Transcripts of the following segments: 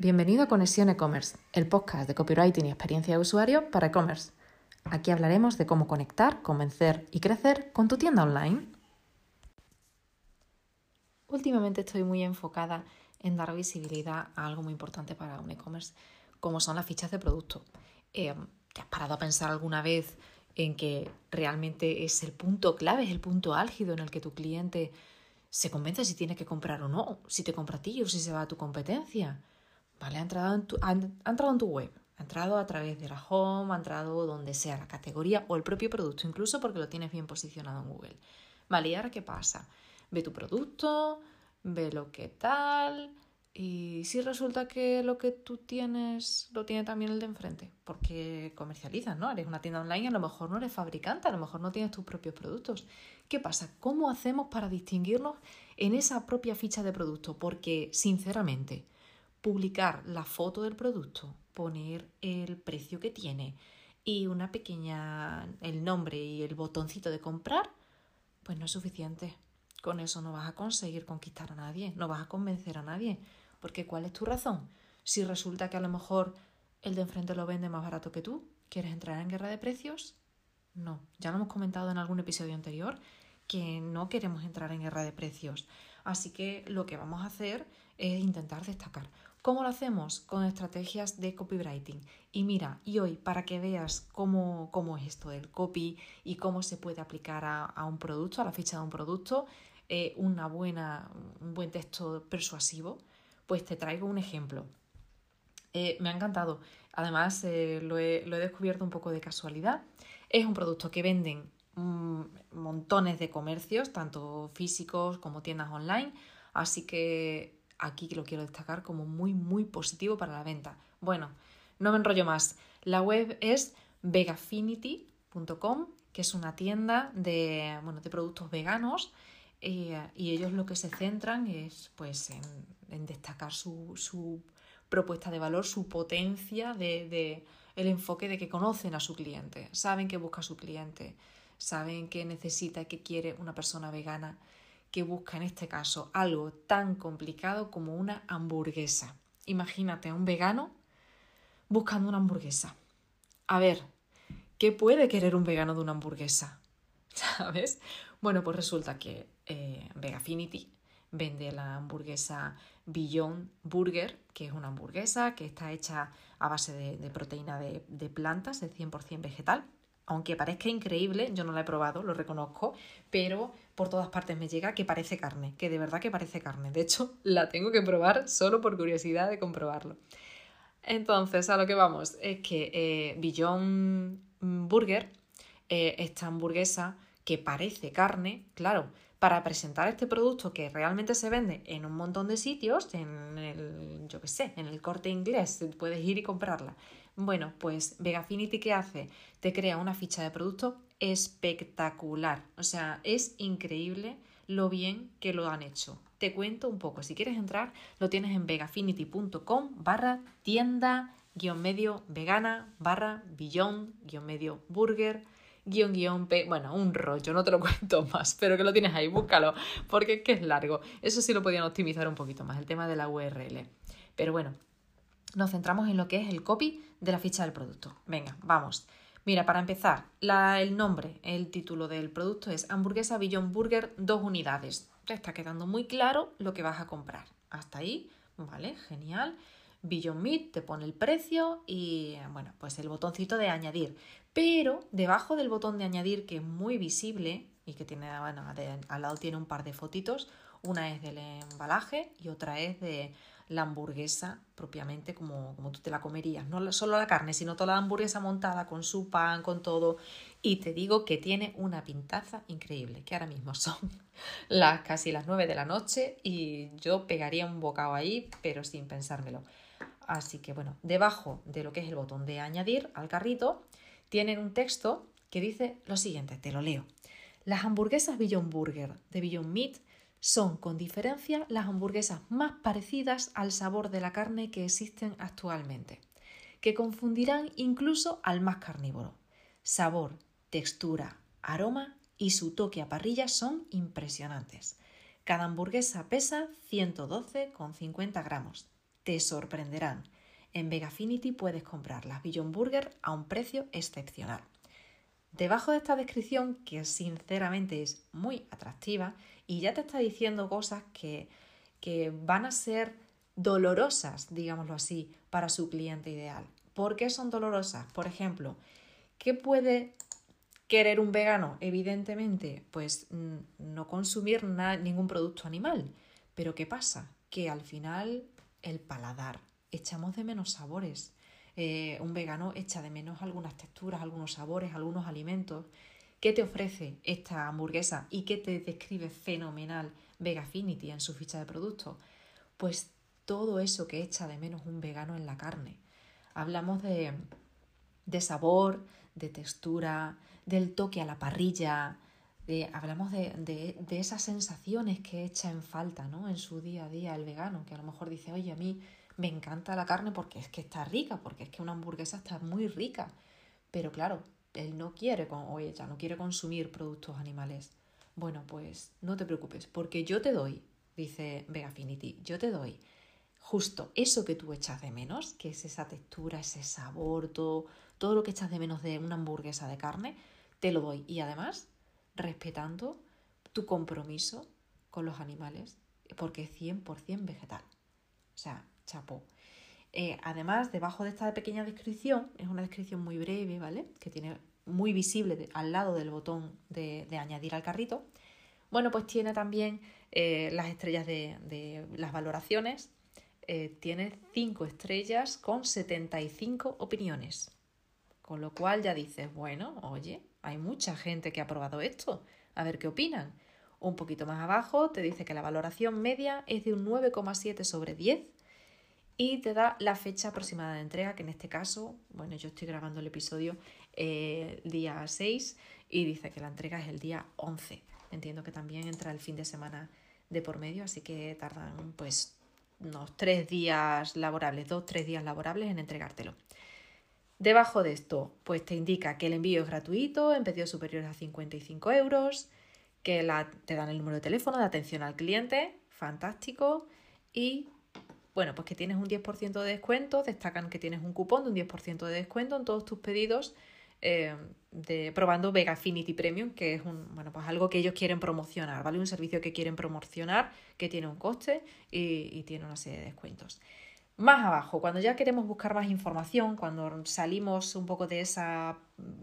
Bienvenido a Conexión E-Commerce, el podcast de copywriting y experiencia de usuario para e-commerce. Aquí hablaremos de cómo conectar, convencer y crecer con tu tienda online. Últimamente estoy muy enfocada en dar visibilidad a algo muy importante para un e-commerce, como son las fichas de producto. Eh, ¿Te has parado a pensar alguna vez en que realmente es el punto clave, es el punto álgido en el que tu cliente se convence si tiene que comprar o no, si te compra a ti o si se va a tu competencia? ¿Vale? Ha entrado, en tu, ha, entrado en tu web, ha entrado a través de la home, ha entrado donde sea la categoría o el propio producto, incluso porque lo tienes bien posicionado en Google. Vale, ¿y ahora qué pasa? Ve tu producto, ve lo que tal, y si resulta que lo que tú tienes lo tiene también el de enfrente, porque comercializas, ¿no? Eres una tienda online, a lo mejor no eres fabricante, a lo mejor no tienes tus propios productos. ¿Qué pasa? ¿Cómo hacemos para distinguirnos en esa propia ficha de producto? Porque, sinceramente, publicar la foto del producto, poner el precio que tiene y una pequeña, el nombre y el botoncito de comprar, pues no es suficiente. Con eso no vas a conseguir conquistar a nadie, no vas a convencer a nadie. Porque ¿cuál es tu razón? Si resulta que a lo mejor el de enfrente lo vende más barato que tú, ¿quieres entrar en guerra de precios? No, ya lo hemos comentado en algún episodio anterior que no queremos entrar en guerra de precios. Así que lo que vamos a hacer es intentar destacar. ¿Cómo lo hacemos? Con estrategias de copywriting. Y mira, y hoy, para que veas cómo, cómo es esto del copy y cómo se puede aplicar a, un producto, a la ficha de un producto, eh, una buena, un buen texto persuasivo, pues te traigo un ejemplo. Eh, me ha encantado. Además, eh, lo, he, lo, he, descubierto un poco de casualidad. Es un producto que venden mm, montones de comercios, tanto físicos como tiendas online. Así que aquí lo quiero destacar como muy, muy positivo para la venta. Bueno, no me enrollo más. La web es vegafinity.com, que es una tienda de, bueno, de productos veganos eh, y ellos lo que se centran es pues en, destacar su, su, propuesta de valor, su potencia de, de, el enfoque de que conocen a su cliente, saben que busca su cliente, saben que necesita y que quiere una persona vegana busca en este caso algo tan complicado como una hamburguesa. Imagínate a un vegano buscando una hamburguesa. A ver, ¿qué puede querer un vegano de una hamburguesa? ¿Sabes? Bueno, pues resulta que eh, Vegafinity vende la hamburguesa Beyond Burger, que es una hamburguesa que está hecha a base de, proteína de, de plantas, es 100% vegetal aunque parezca increíble, yo no la he probado, lo reconozco, pero por todas partes me llega que parece carne, que de verdad que parece carne. De hecho, la tengo que probar solo por curiosidad de comprobarlo. Entonces, a lo que vamos, es que eh, Burger, eh, esta hamburguesa que parece carne, claro, para presentar este producto que realmente se vende en un montón de sitios, en el, yo qué sé, en el corte inglés, puedes ir y comprarla. Bueno, pues Vegafinity, ¿qué hace? Te crea una ficha de producto espectacular. O sea, es increíble lo bien que lo han hecho. Te cuento un poco. Si quieres entrar, lo tienes en vegafinity.com barra tienda guion medio vegana barra billón guion medio burger guion guion P, bueno, un rollo, no te lo cuento más, pero que lo tienes ahí, búscalo, porque es que es largo. Eso sí lo podían optimizar un poquito más, el tema de la URL. Pero bueno, nos centramos en lo que es el copy de la ficha del producto. Venga, vamos. Mira, para empezar, el nombre, el título del producto es hamburguesa Beyond Burger dos unidades. Te está quedando muy claro lo que vas a comprar. Hasta ahí, vale, genial. Beyond Meat te pone el precio y bueno, pues el botoncito de añadir. Pero debajo del botón de añadir, que es muy visible y que tiene, bueno, al lado tiene un par de fotitos, una es del embalaje y otra es de la hamburguesa propiamente como, como tú te la comerías. No solo la carne, sino toda la hamburguesa montada con su pan, con todo. Y te digo que tiene una pintaza increíble, que ahora mismo son las casi las 9 de la noche y yo pegaría un bocado ahí, pero sin pensármelo. Así que bueno, debajo de lo que es el botón de añadir al carrito, tienen un texto que dice lo siguiente, te lo leo. Las hamburguesas Beyond Burger de Beyond Meat son, con diferencia, las hamburguesas más parecidas al sabor de la carne que existen actualmente, que confundirán incluso al más carnívoro. Sabor, textura, aroma y su toque a parrilla son impresionantes. Cada hamburguesa pesa 112,50 gramos. te sorprenderán. En Vegafinity puedes comprar las Beyond Burger a un precio excepcional. Debajo de esta descripción, que sinceramente es muy atractiva y ya te está diciendo cosas que, que van a ser dolorosas, digámoslo así, para su cliente ideal. ¿Por qué son dolorosas? Por ejemplo, ¿qué puede querer un vegano? Evidentemente, pues mm, no consumir ningún producto animal. Pero ¿qué pasa? Que al final el paladar, echamos de menos sabores. Eh, un vegano echa de menos algunas texturas, algunos sabores, algunos alimentos. ¿Qué te ofrece esta hamburguesa y qué te describe fenomenal Vegafinity en su ficha de producto? Pues todo eso que echa de menos un vegano en la carne. Hablamos de, de sabor, de textura, del toque a la parrilla, de, hablamos de, de, de, esas sensaciones que echa en falta ¿no? en su día a día el vegano, que a lo mejor dice, oye, a mí me encanta la carne porque es que está rica, porque es que una hamburguesa está muy rica, pero claro, él no quiere, o ella no quiere consumir productos animales. Bueno, pues no te preocupes, porque yo te doy, dice Vegafinity, yo te doy justo eso que tú echas de menos, que es esa textura, ese sabor, todo, todo lo que echas de menos de una hamburguesa de carne, te lo doy. Y además, respetando tu compromiso con los animales, porque es 100% vegetal. O sea, chapó. Eh, además, debajo de esta pequeña descripción, es una descripción muy breve, ¿vale? Que tiene muy visible al lado del botón de, añadir al carrito. Bueno, pues tiene también eh, las estrellas de, las valoraciones eh, tiene 5 estrellas con 75 opiniones. Con lo cual ya dices, bueno, oye, hay mucha gente que ha probado esto, a ver qué opinan. Un poquito más abajo te dice que la valoración media es de un 9,7 sobre 10 y te da la fecha aproximada de entrega, que en este caso, bueno, yo estoy grabando el episodio eh, día 6 y dice que la entrega es el día 11. Entiendo que también entra el fin de semana de por medio, así que tardan pues unos tres días laborables, dos, tres días laborables en entregártelo. Debajo de esto, pues te indica que el envío es gratuito en pedidos superiores a 55 euros, que te dan el número de teléfono de atención al cliente, fantástico, y bueno, pues que tienes un 10% de descuento, destacan que tienes un cupón de un 10% de descuento en todos tus pedidos eh, de, probando Vega Affinity Premium, que es un, bueno, pues algo que ellos quieren promocionar, ¿vale? Un servicio que quieren promocionar, que tiene un coste y, tiene una serie de descuentos. Más abajo, cuando ya queremos buscar más información, cuando salimos un poco de esa,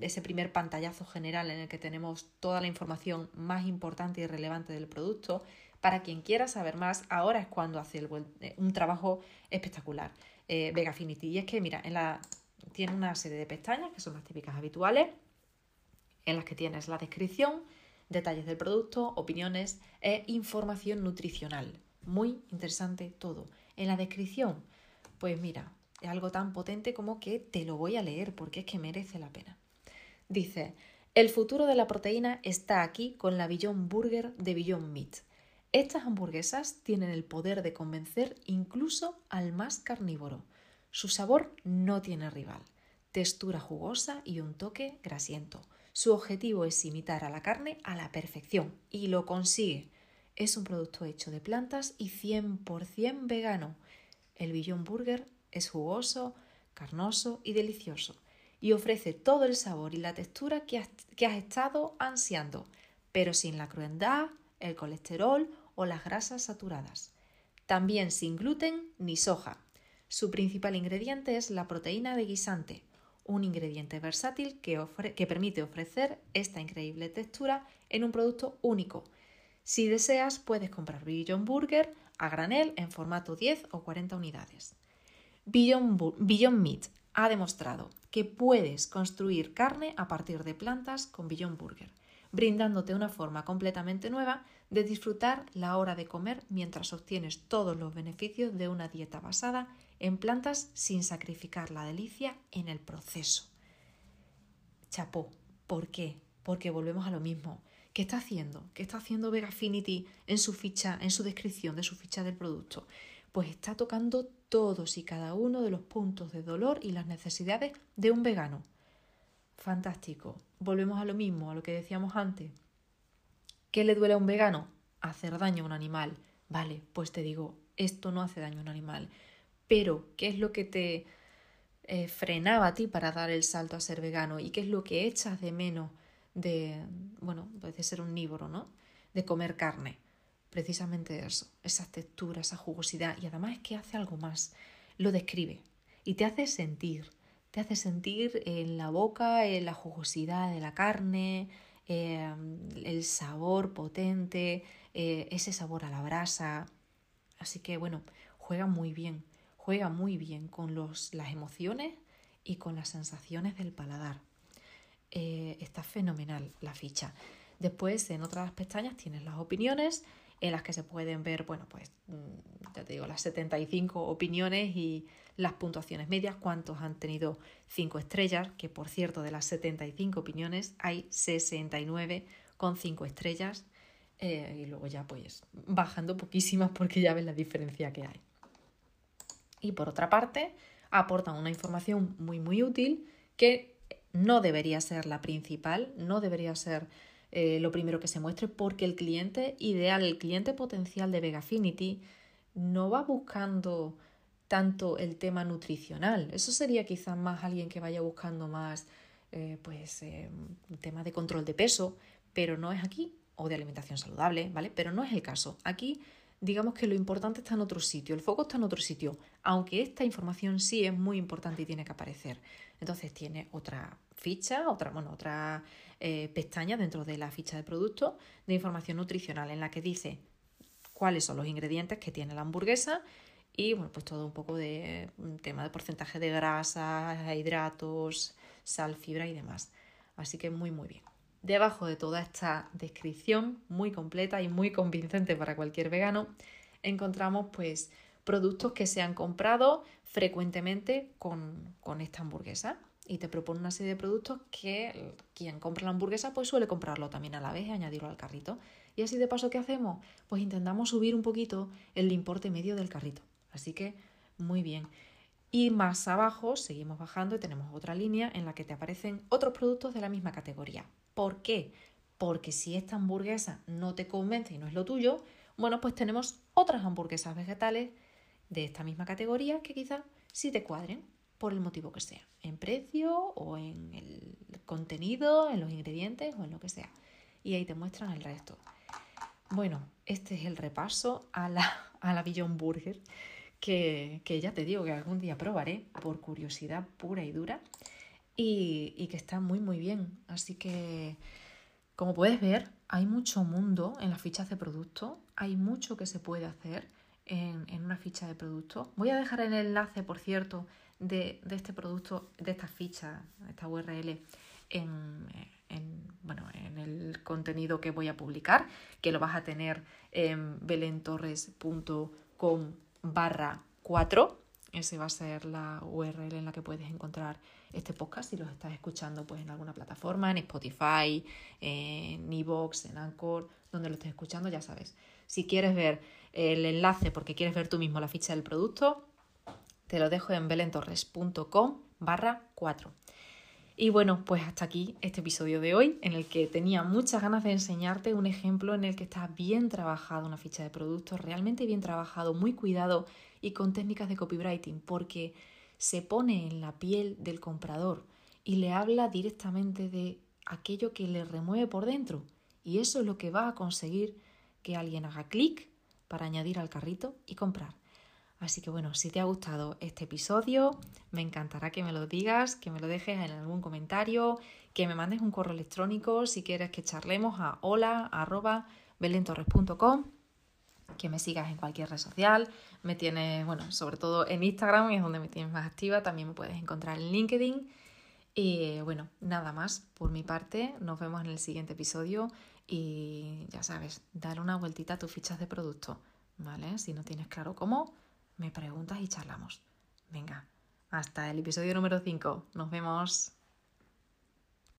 ese primer pantallazo general en el que tenemos toda la información más importante y relevante del producto, para quien quiera saber más, ahora es cuando hace eh, un trabajo espectacular eh, Vega Affinity. Y es que, mira, en la tiene una serie de pestañas que son las típicas habituales, en las que tienes la descripción, detalles del producto, opiniones e información nutricional. Muy interesante todo. En la descripción, pues mira, es algo tan potente como que te lo voy a leer porque es que merece la pena. Dice, el futuro de la proteína está aquí con la Beyond Burger de Beyond Meat. Estas hamburguesas tienen el poder de convencer incluso al más carnívoro. Su sabor no tiene rival, textura jugosa y un toque grasiento. Su objetivo es imitar a la carne a la perfección y lo consigue. Es un producto hecho de plantas y 100% vegano. El Beyond Burger es jugoso, carnoso y delicioso y ofrece todo el sabor y la textura que has, que has estado ansiando, pero sin la crueldad, el colesterol o las grasas saturadas. También sin gluten ni soja, su principal ingrediente es la proteína de guisante, un ingrediente versátil que, que permite ofrecer esta increíble textura en un producto único. Si deseas, puedes comprar Beyond Burger a granel en formato 10 o 40 unidades. Beyond, Beyond Meat ha demostrado que puedes construir carne a partir de plantas con Beyond Burger, brindándote una forma completamente nueva de disfrutar la hora de comer mientras obtienes todos los beneficios de una dieta basada en plantas sin sacrificar la delicia en el proceso. Chapó, ¿por qué? Porque volvemos a lo mismo. ¿Qué está haciendo? ¿Qué está haciendo Vegafinity en su ficha, en su descripción de su ficha del producto? Pues está tocando todos y cada uno de los puntos de dolor y las necesidades de un vegano. Fantástico. Volvemos a lo mismo, a lo que decíamos antes. ¿Qué le duele a un vegano? Hacer daño a un animal. Vale, pues te digo, esto no hace daño a un animal Pero, ¿qué es lo que te eh, frenaba a ti para dar el salto a ser vegano? ¿Y qué es lo que echas de menos de, bueno, de ser omnívoro, ¿no? De comer carne. Precisamente eso, esa textura, esa jugosidad. Y además es que hace algo más. Lo describe y te hace sentir. Te hace sentir en la boca en la jugosidad de la carne, em, el sabor potente, eh, ese sabor a la brasa. Así que bueno, juega muy bien, juega muy bien con los, las emociones y con las sensaciones del paladar. Eh, está fenomenal la ficha. Después, en otras pestañas, tienes las opiniones en las que se pueden ver, bueno, pues mm, ya te digo, las 75 opiniones y las puntuaciones medias, cuántos han tenido 5 estrellas, que por cierto, de las 75 opiniones hay 69 con 5 estrellas eh, y luego ya pues bajando poquísimas porque ya ves la diferencia que hay. Y por otra parte, aportan una información muy muy útil que no debería ser la principal, no debería ser eh, lo primero que se muestre porque el cliente ideal, el cliente potencial de Vegafinity no va buscando tanto el tema nutricional. Eso sería quizás más alguien que vaya buscando más eh, pues eh, tema de control de peso, pero no es aquí, o de alimentación saludable, ¿vale? Pero no es el caso. Aquí digamos que lo importante está en otro sitio, el foco está en otro sitio, aunque esta información sí es muy importante y tiene que aparecer. Entonces tiene otra ficha, otra, bueno, otra eh, pestaña dentro de la ficha de producto de información nutricional en la que dice cuáles son los ingredientes que tiene la hamburguesa y bueno, pues todo un poco de tema de porcentaje de grasa, hidratos, sal, fibra y demás. Así que muy muy bien. Debajo de toda esta descripción muy completa y muy convincente para cualquier vegano, encontramos pues productos que se han comprado frecuentemente con, con esta hamburguesa y te propone una serie de productos que quien compra la hamburguesa pues suele comprarlo también a la vez y añadirlo al carrito. Y así de paso, ¿qué hacemos? Pues intentamos subir un poquito el importe medio del carrito. Así que muy bien. Y más abajo seguimos bajando y tenemos otra línea en la que te aparecen otros productos de la misma categoría. ¿Por qué? Porque si esta hamburguesa no te convence y no es lo tuyo, bueno, pues tenemos otras hamburguesas vegetales de esta misma categoría que quizás sí te cuadren por el motivo que sea, en precio o en el contenido, en los ingredientes o en lo que sea. Y ahí te muestran el resto. Bueno, este es el repaso a la, a la Burger que, que ya te digo que algún día probaré por curiosidad pura y dura y, que está muy muy bien. Así que, como puedes ver, hay mucho mundo en las fichas de producto, hay mucho que se puede hacer en, una ficha de producto. Voy a dejar el enlace, por cierto, de, este producto, de esta ficha, esta URL, en, bueno, en el contenido que voy a publicar, que lo vas a tener en belentorres.com barra 4 esa va a ser la URL en la que puedes encontrar este podcast si los estás escuchando pues en alguna plataforma, en Spotify, en Evox, en Anchor, donde lo estés escuchando, ya sabes. Si quieres ver el enlace porque quieres ver tú mismo la ficha del producto, te lo dejo en belentorres.com barra 4. Y bueno, pues hasta aquí este episodio de hoy, en el que tenía muchas ganas de enseñarte un ejemplo en el que está bien trabajado una ficha de producto, realmente bien trabajado, muy cuidado y con técnicas de copywriting, porque se pone en la piel del comprador y le habla directamente de aquello que le remueve por dentro. Y eso es lo que va a conseguir que alguien haga clic para añadir al carrito y comprar. Así que bueno, si te ha gustado este episodio, me encantará que me lo digas, que me lo dejes en algún comentario, que me mandes un correo electrónico si quieres que charlemos a hola.belentorres.com, que me sigas en cualquier red social, me tienes, bueno, sobre todo en Instagram, es donde me tienes más activa, también me puedes encontrar en LinkedIn. Y bueno, nada más por mi parte, nos vemos en el siguiente episodio y ya sabes, dar una vueltita a tus fichas de producto, ¿vale? Si no tienes claro cómo, me preguntas y charlamos. Venga, hasta el episodio número 5. Nos vemos.